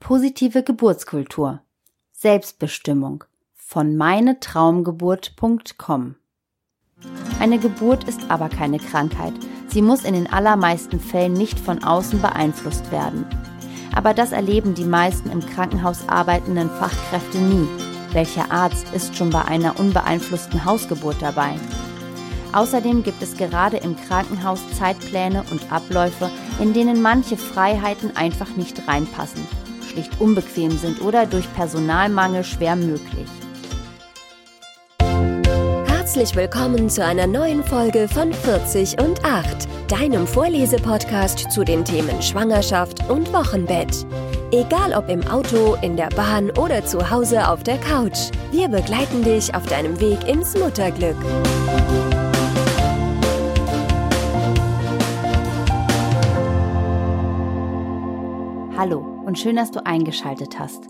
Positive Geburtskultur. Selbstbestimmung von meinetraumgeburt.com. Eine Geburt ist aber keine Krankheit. Sie muss in den allermeisten Fällen nicht von außen beeinflusst werden. Aber das erleben die meisten im Krankenhaus arbeitenden Fachkräfte nie. Welcher Arzt ist schon bei einer unbeeinflussten Hausgeburt dabei? Außerdem gibt es gerade im Krankenhaus Zeitpläne und Abläufe, in denen manche Freiheiten einfach nicht reinpassen, schlicht unbequem sind oder durch Personalmangel schwer möglich. Herzlich willkommen zu einer neuen Folge von 40 und 8, deinem Vorlesepodcast zu den Themen Schwangerschaft und Wochenbett. Egal ob im Auto, in der Bahn oder zu Hause auf der Couch, wir begleiten dich auf deinem Weg ins Mutterglück. Und schön, dass du eingeschaltet hast.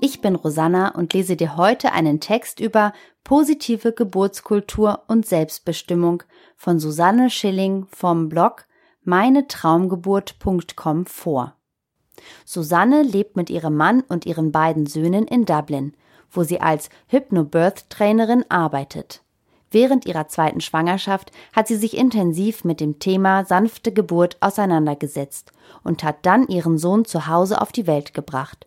Ich bin Rosanna und lese dir heute einen Text über positive Geburtskultur und Selbstbestimmung von Susanne Schilling vom Blog meinetraumgeburt.com vor. Susanne lebt mit ihrem Mann und ihren beiden Söhnen in Dublin, wo sie als Hypnobirth-Trainerin arbeitet. Während ihrer zweiten Schwangerschaft hat sie sich intensiv mit dem Thema sanfte Geburt auseinandergesetzt und hat dann ihren Sohn zu Hause auf die Welt gebracht.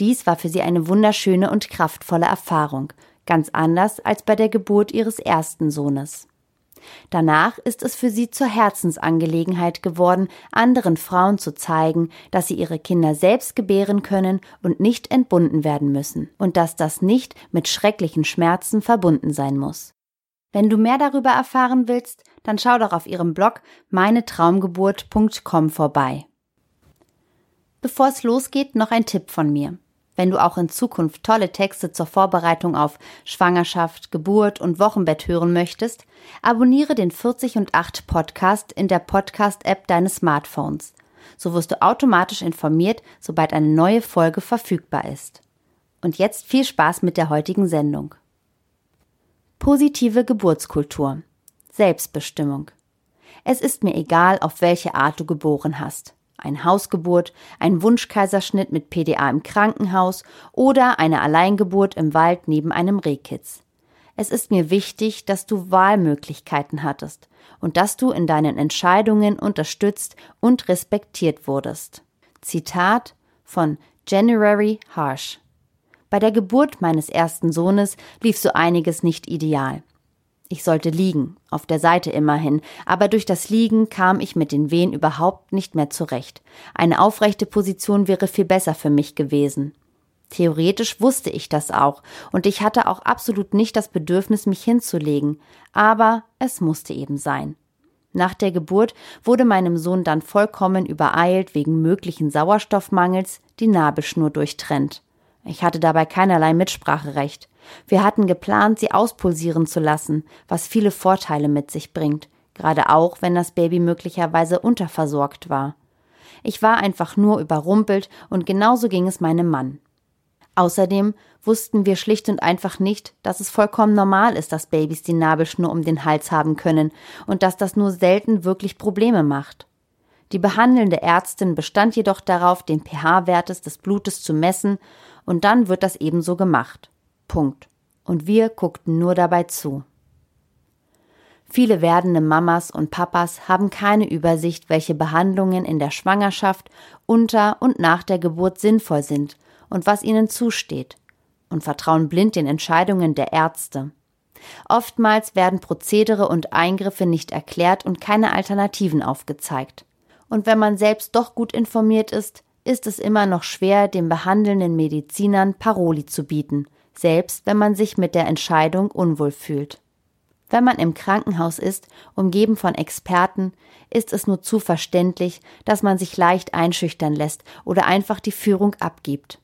Dies war für sie eine wunderschöne und kraftvolle Erfahrung, ganz anders als bei der Geburt ihres ersten Sohnes. Danach ist es für sie zur Herzensangelegenheit geworden, anderen Frauen zu zeigen, dass sie ihre Kinder selbst gebären können und nicht entbunden werden müssen und dass das nicht mit schrecklichen Schmerzen verbunden sein muss. Wenn du mehr darüber erfahren willst, dann schau doch auf ihrem Blog meinetraumgeburt.com vorbei. Bevor es losgeht, noch ein Tipp von mir. Wenn du auch in Zukunft tolle Texte zur Vorbereitung auf Schwangerschaft, Geburt und Wochenbett hören möchtest, abonniere den 40 und 8 Podcast in der Podcast-App deines Smartphones. So wirst du automatisch informiert, sobald eine neue Folge verfügbar ist. Und jetzt viel Spaß mit der heutigen Sendung. Positive Geburtskultur. Selbstbestimmung. Es ist mir egal, auf welche Art du geboren hast. Ein Hausgeburt, ein Wunschkaiserschnitt mit PDA im Krankenhaus oder eine Alleingeburt im Wald neben einem Rehkitz. Es ist mir wichtig, dass du Wahlmöglichkeiten hattest und dass du in deinen Entscheidungen unterstützt und respektiert wurdest. Zitat von January Harsh bei der Geburt meines ersten Sohnes lief so einiges nicht ideal. Ich sollte liegen, auf der Seite immerhin, aber durch das Liegen kam ich mit den Wehen überhaupt nicht mehr zurecht. Eine aufrechte Position wäre viel besser für mich gewesen. Theoretisch wusste ich das auch, und ich hatte auch absolut nicht das Bedürfnis, mich hinzulegen, aber es musste eben sein. Nach der Geburt wurde meinem Sohn dann vollkommen übereilt wegen möglichen Sauerstoffmangels die Nabelschnur durchtrennt. Ich hatte dabei keinerlei Mitspracherecht. Wir hatten geplant, sie auspulsieren zu lassen, was viele Vorteile mit sich bringt, gerade auch, wenn das Baby möglicherweise unterversorgt war. Ich war einfach nur überrumpelt und genauso ging es meinem Mann. Außerdem wussten wir schlicht und einfach nicht, dass es vollkommen normal ist, dass Babys die Nabelschnur um den Hals haben können und dass das nur selten wirklich Probleme macht. Die behandelnde Ärztin bestand jedoch darauf, den pH-Wertes des Blutes zu messen und dann wird das ebenso gemacht. Punkt. Und wir guckten nur dabei zu. Viele werdende Mamas und Papas haben keine Übersicht, welche Behandlungen in der Schwangerschaft, unter und nach der Geburt sinnvoll sind und was ihnen zusteht, und vertrauen blind den Entscheidungen der Ärzte. Oftmals werden Prozedere und Eingriffe nicht erklärt und keine Alternativen aufgezeigt. Und wenn man selbst doch gut informiert ist, ist es immer noch schwer, den behandelnden Medizinern Paroli zu bieten, selbst wenn man sich mit der Entscheidung unwohl fühlt. Wenn man im Krankenhaus ist, umgeben von Experten, ist es nur zu verständlich, dass man sich leicht einschüchtern lässt oder einfach die Führung abgibt.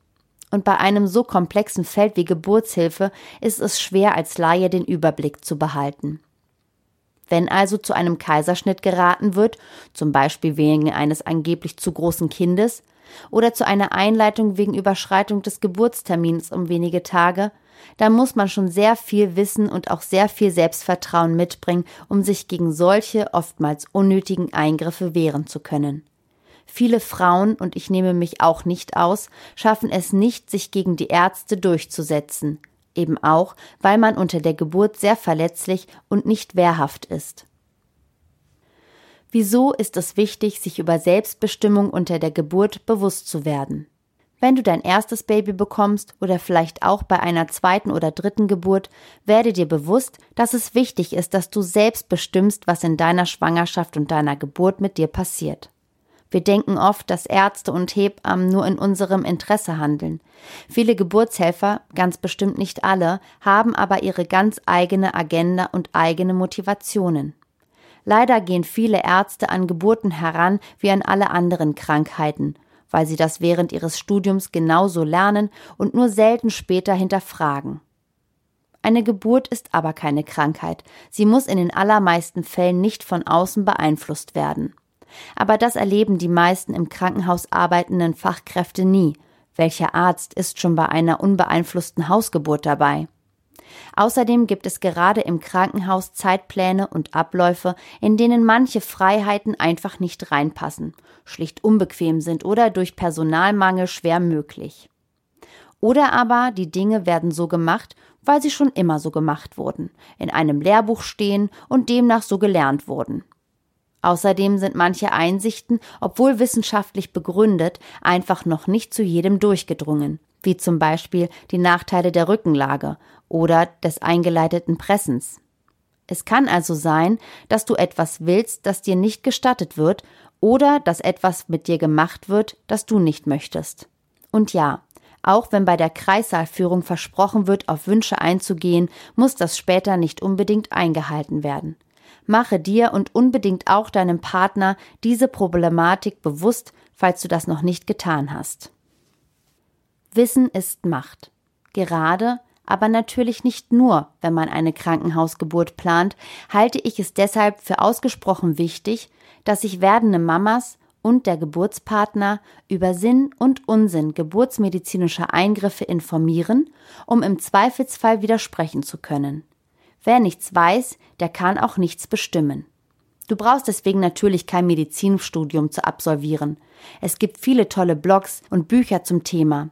Und bei einem so komplexen Feld wie Geburtshilfe ist es schwer, als Laie den Überblick zu behalten. Wenn also zu einem Kaiserschnitt geraten wird, zum Beispiel wegen eines angeblich zu großen Kindes, oder zu einer Einleitung wegen Überschreitung des Geburtstermins um wenige Tage, dann muss man schon sehr viel Wissen und auch sehr viel Selbstvertrauen mitbringen, um sich gegen solche oftmals unnötigen Eingriffe wehren zu können. Viele Frauen, und ich nehme mich auch nicht aus, schaffen es nicht, sich gegen die Ärzte durchzusetzen, eben auch, weil man unter der Geburt sehr verletzlich und nicht wehrhaft ist. Wieso ist es wichtig, sich über Selbstbestimmung unter der Geburt bewusst zu werden? Wenn du dein erstes Baby bekommst oder vielleicht auch bei einer zweiten oder dritten Geburt, werde dir bewusst, dass es wichtig ist, dass du selbst bestimmst, was in deiner Schwangerschaft und deiner Geburt mit dir passiert. Wir denken oft, dass Ärzte und Hebammen nur in unserem Interesse handeln. Viele Geburtshelfer, ganz bestimmt nicht alle, haben aber ihre ganz eigene Agenda und eigene Motivationen. Leider gehen viele Ärzte an Geburten heran wie an alle anderen Krankheiten, weil sie das während ihres Studiums genauso lernen und nur selten später hinterfragen. Eine Geburt ist aber keine Krankheit, sie muss in den allermeisten Fällen nicht von außen beeinflusst werden. Aber das erleben die meisten im Krankenhaus arbeitenden Fachkräfte nie. Welcher Arzt ist schon bei einer unbeeinflussten Hausgeburt dabei? Außerdem gibt es gerade im Krankenhaus Zeitpläne und Abläufe, in denen manche Freiheiten einfach nicht reinpassen, schlicht unbequem sind oder durch Personalmangel schwer möglich. Oder aber die Dinge werden so gemacht, weil sie schon immer so gemacht wurden, in einem Lehrbuch stehen und demnach so gelernt wurden. Außerdem sind manche Einsichten, obwohl wissenschaftlich begründet, einfach noch nicht zu jedem durchgedrungen, wie zum Beispiel die Nachteile der Rückenlage oder des eingeleiteten Pressens. Es kann also sein, dass du etwas willst, das dir nicht gestattet wird, oder dass etwas mit dir gemacht wird, das du nicht möchtest. Und ja, auch wenn bei der Kreissaalführung versprochen wird, auf Wünsche einzugehen, muss das später nicht unbedingt eingehalten werden. Mache dir und unbedingt auch deinem Partner diese Problematik bewusst, falls du das noch nicht getan hast. Wissen ist Macht. Gerade, aber natürlich nicht nur, wenn man eine Krankenhausgeburt plant, halte ich es deshalb für ausgesprochen wichtig, dass sich werdende Mamas und der Geburtspartner über Sinn und Unsinn geburtsmedizinischer Eingriffe informieren, um im Zweifelsfall widersprechen zu können. Wer nichts weiß, der kann auch nichts bestimmen. Du brauchst deswegen natürlich kein Medizinstudium zu absolvieren. Es gibt viele tolle Blogs und Bücher zum Thema.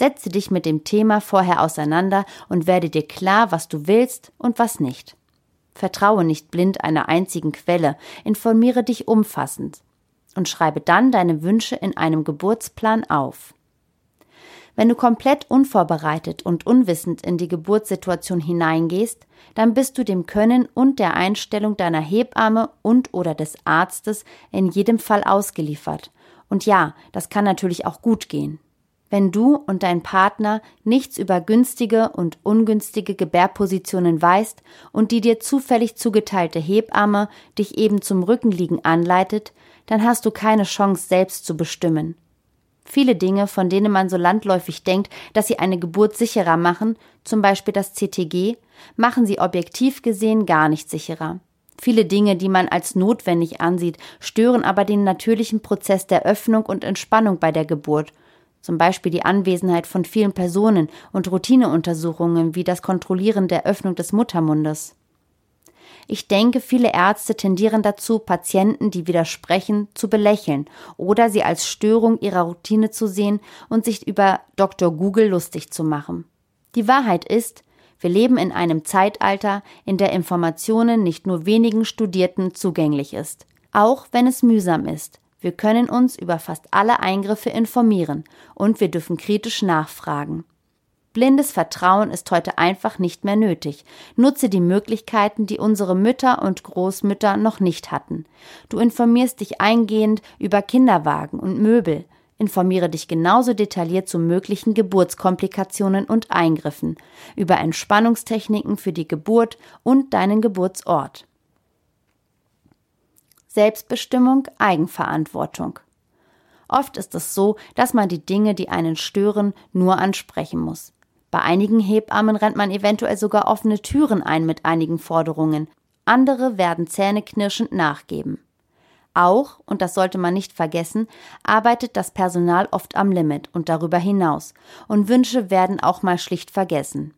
Setze dich mit dem Thema vorher auseinander und werde dir klar, was du willst und was nicht. Vertraue nicht blind einer einzigen Quelle, informiere dich umfassend und schreibe dann deine Wünsche in einem Geburtsplan auf. Wenn du komplett unvorbereitet und unwissend in die Geburtssituation hineingehst, dann bist du dem Können und der Einstellung deiner Hebamme und oder des Arztes in jedem Fall ausgeliefert. Und ja, das kann natürlich auch gut gehen. Wenn du und dein Partner nichts über günstige und ungünstige Gebärpositionen weißt und die dir zufällig zugeteilte Hebamme dich eben zum Rückenliegen anleitet, dann hast du keine Chance selbst zu bestimmen. Viele Dinge, von denen man so landläufig denkt, dass sie eine Geburt sicherer machen, zum Beispiel das CTG, machen sie objektiv gesehen gar nicht sicherer. Viele Dinge, die man als notwendig ansieht, stören aber den natürlichen Prozess der Öffnung und Entspannung bei der Geburt, zum Beispiel die Anwesenheit von vielen Personen und Routineuntersuchungen wie das Kontrollieren der Öffnung des Muttermundes. Ich denke, viele Ärzte tendieren dazu, Patienten, die widersprechen, zu belächeln oder sie als Störung ihrer Routine zu sehen und sich über Dr. Google lustig zu machen. Die Wahrheit ist, wir leben in einem Zeitalter, in der Informationen nicht nur wenigen Studierten zugänglich ist. Auch wenn es mühsam ist. Wir können uns über fast alle Eingriffe informieren und wir dürfen kritisch nachfragen. Blindes Vertrauen ist heute einfach nicht mehr nötig. Nutze die Möglichkeiten, die unsere Mütter und Großmütter noch nicht hatten. Du informierst dich eingehend über Kinderwagen und Möbel. Informiere dich genauso detailliert zu möglichen Geburtskomplikationen und Eingriffen, über Entspannungstechniken für die Geburt und deinen Geburtsort. Selbstbestimmung, Eigenverantwortung. Oft ist es so, dass man die Dinge, die einen stören, nur ansprechen muss. Bei einigen Hebammen rennt man eventuell sogar offene Türen ein mit einigen Forderungen. Andere werden zähneknirschend nachgeben. Auch, und das sollte man nicht vergessen, arbeitet das Personal oft am Limit und darüber hinaus, und Wünsche werden auch mal schlicht vergessen.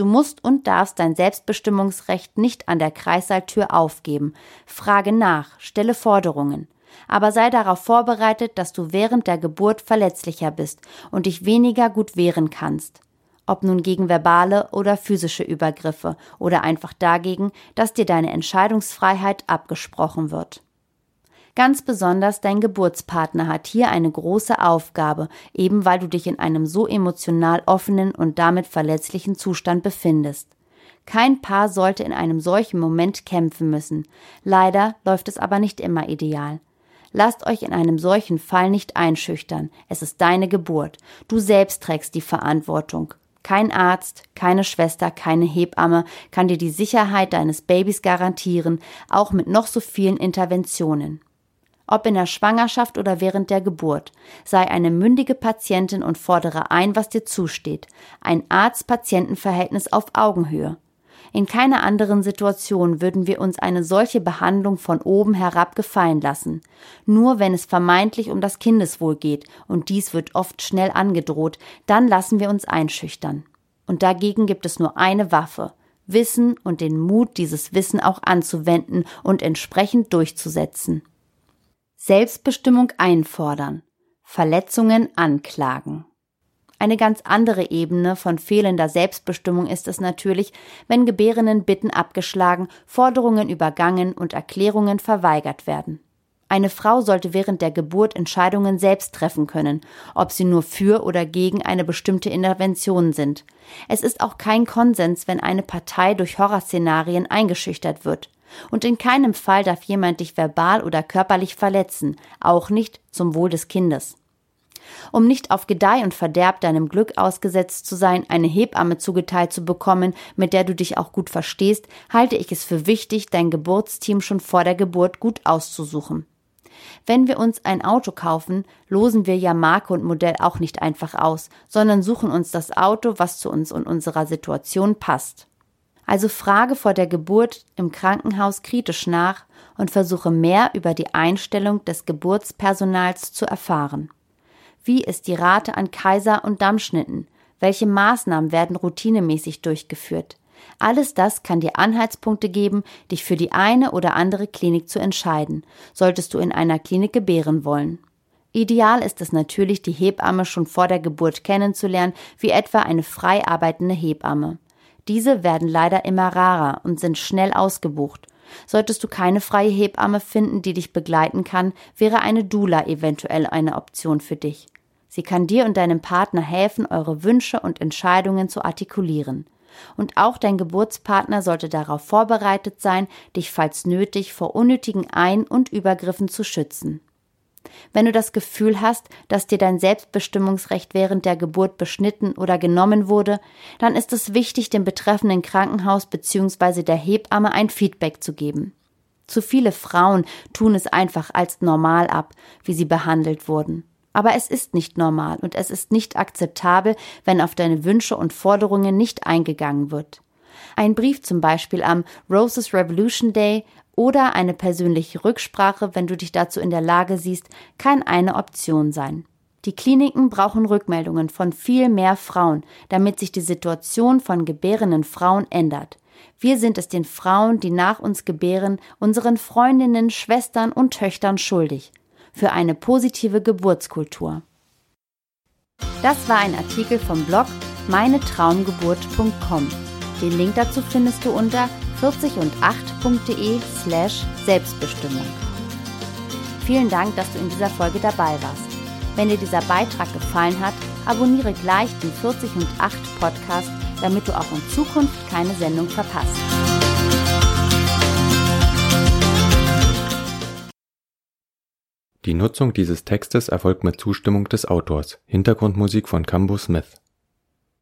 Du musst und darfst dein Selbstbestimmungsrecht nicht an der Kreissaaltür aufgeben. Frage nach, stelle Forderungen. Aber sei darauf vorbereitet, dass du während der Geburt verletzlicher bist und dich weniger gut wehren kannst. Ob nun gegen verbale oder physische Übergriffe oder einfach dagegen, dass dir deine Entscheidungsfreiheit abgesprochen wird. Ganz besonders dein Geburtspartner hat hier eine große Aufgabe, eben weil du dich in einem so emotional offenen und damit verletzlichen Zustand befindest. Kein Paar sollte in einem solchen Moment kämpfen müssen. Leider läuft es aber nicht immer ideal. Lasst euch in einem solchen Fall nicht einschüchtern. Es ist deine Geburt. Du selbst trägst die Verantwortung. Kein Arzt, keine Schwester, keine Hebamme kann dir die Sicherheit deines Babys garantieren, auch mit noch so vielen Interventionen. Ob in der Schwangerschaft oder während der Geburt, sei eine mündige Patientin und fordere ein, was dir zusteht. Ein Arzt-Patienten-Verhältnis auf Augenhöhe. In keiner anderen Situation würden wir uns eine solche Behandlung von oben herab gefallen lassen. Nur wenn es vermeintlich um das Kindeswohl geht, und dies wird oft schnell angedroht, dann lassen wir uns einschüchtern. Und dagegen gibt es nur eine Waffe, Wissen und den Mut, dieses Wissen auch anzuwenden und entsprechend durchzusetzen. Selbstbestimmung einfordern. Verletzungen anklagen. Eine ganz andere Ebene von fehlender Selbstbestimmung ist es natürlich, wenn Gebärenden Bitten abgeschlagen, Forderungen übergangen und Erklärungen verweigert werden. Eine Frau sollte während der Geburt Entscheidungen selbst treffen können, ob sie nur für oder gegen eine bestimmte Intervention sind. Es ist auch kein Konsens, wenn eine Partei durch Horrorszenarien eingeschüchtert wird. Und in keinem Fall darf jemand dich verbal oder körperlich verletzen, auch nicht zum Wohl des Kindes. Um nicht auf Gedeih und Verderb deinem Glück ausgesetzt zu sein, eine Hebamme zugeteilt zu bekommen, mit der du dich auch gut verstehst, halte ich es für wichtig, dein Geburtsteam schon vor der Geburt gut auszusuchen. Wenn wir uns ein Auto kaufen, losen wir ja Marke und Modell auch nicht einfach aus, sondern suchen uns das Auto, was zu uns und unserer Situation passt. Also frage vor der Geburt im Krankenhaus kritisch nach und versuche mehr über die Einstellung des Geburtspersonals zu erfahren. Wie ist die Rate an Kaiser- und Dammschnitten? Welche Maßnahmen werden routinemäßig durchgeführt? Alles das kann dir Anhaltspunkte geben, dich für die eine oder andere Klinik zu entscheiden, solltest du in einer Klinik gebären wollen. Ideal ist es natürlich, die Hebamme schon vor der Geburt kennenzulernen, wie etwa eine frei arbeitende Hebamme. Diese werden leider immer rarer und sind schnell ausgebucht. Solltest du keine freie Hebamme finden, die dich begleiten kann, wäre eine Dula eventuell eine Option für dich. Sie kann dir und deinem Partner helfen, eure Wünsche und Entscheidungen zu artikulieren. Und auch dein Geburtspartner sollte darauf vorbereitet sein, dich falls nötig vor unnötigen Ein- und Übergriffen zu schützen. Wenn du das Gefühl hast, dass dir dein Selbstbestimmungsrecht während der Geburt beschnitten oder genommen wurde, dann ist es wichtig, dem betreffenden Krankenhaus bzw. der Hebamme ein Feedback zu geben. Zu viele Frauen tun es einfach als normal ab, wie sie behandelt wurden. Aber es ist nicht normal und es ist nicht akzeptabel, wenn auf deine Wünsche und Forderungen nicht eingegangen wird. Ein Brief zum Beispiel am Roses Revolution Day oder eine persönliche Rücksprache, wenn du dich dazu in der Lage siehst, kann eine Option sein. Die Kliniken brauchen Rückmeldungen von viel mehr Frauen, damit sich die Situation von gebärenden Frauen ändert. Wir sind es den Frauen, die nach uns gebären, unseren Freundinnen, Schwestern und Töchtern schuldig. Für eine positive Geburtskultur. Das war ein Artikel vom Blog meinetraumgeburt.com. Den Link dazu findest du unter 40und8.de slash Selbstbestimmung. Vielen Dank, dass du in dieser Folge dabei warst. Wenn dir dieser Beitrag gefallen hat, abonniere gleich den 40 und 8 Podcast, damit du auch in Zukunft keine Sendung verpasst. Die Nutzung dieses Textes erfolgt mit Zustimmung des Autors. Hintergrundmusik von Cambo Smith.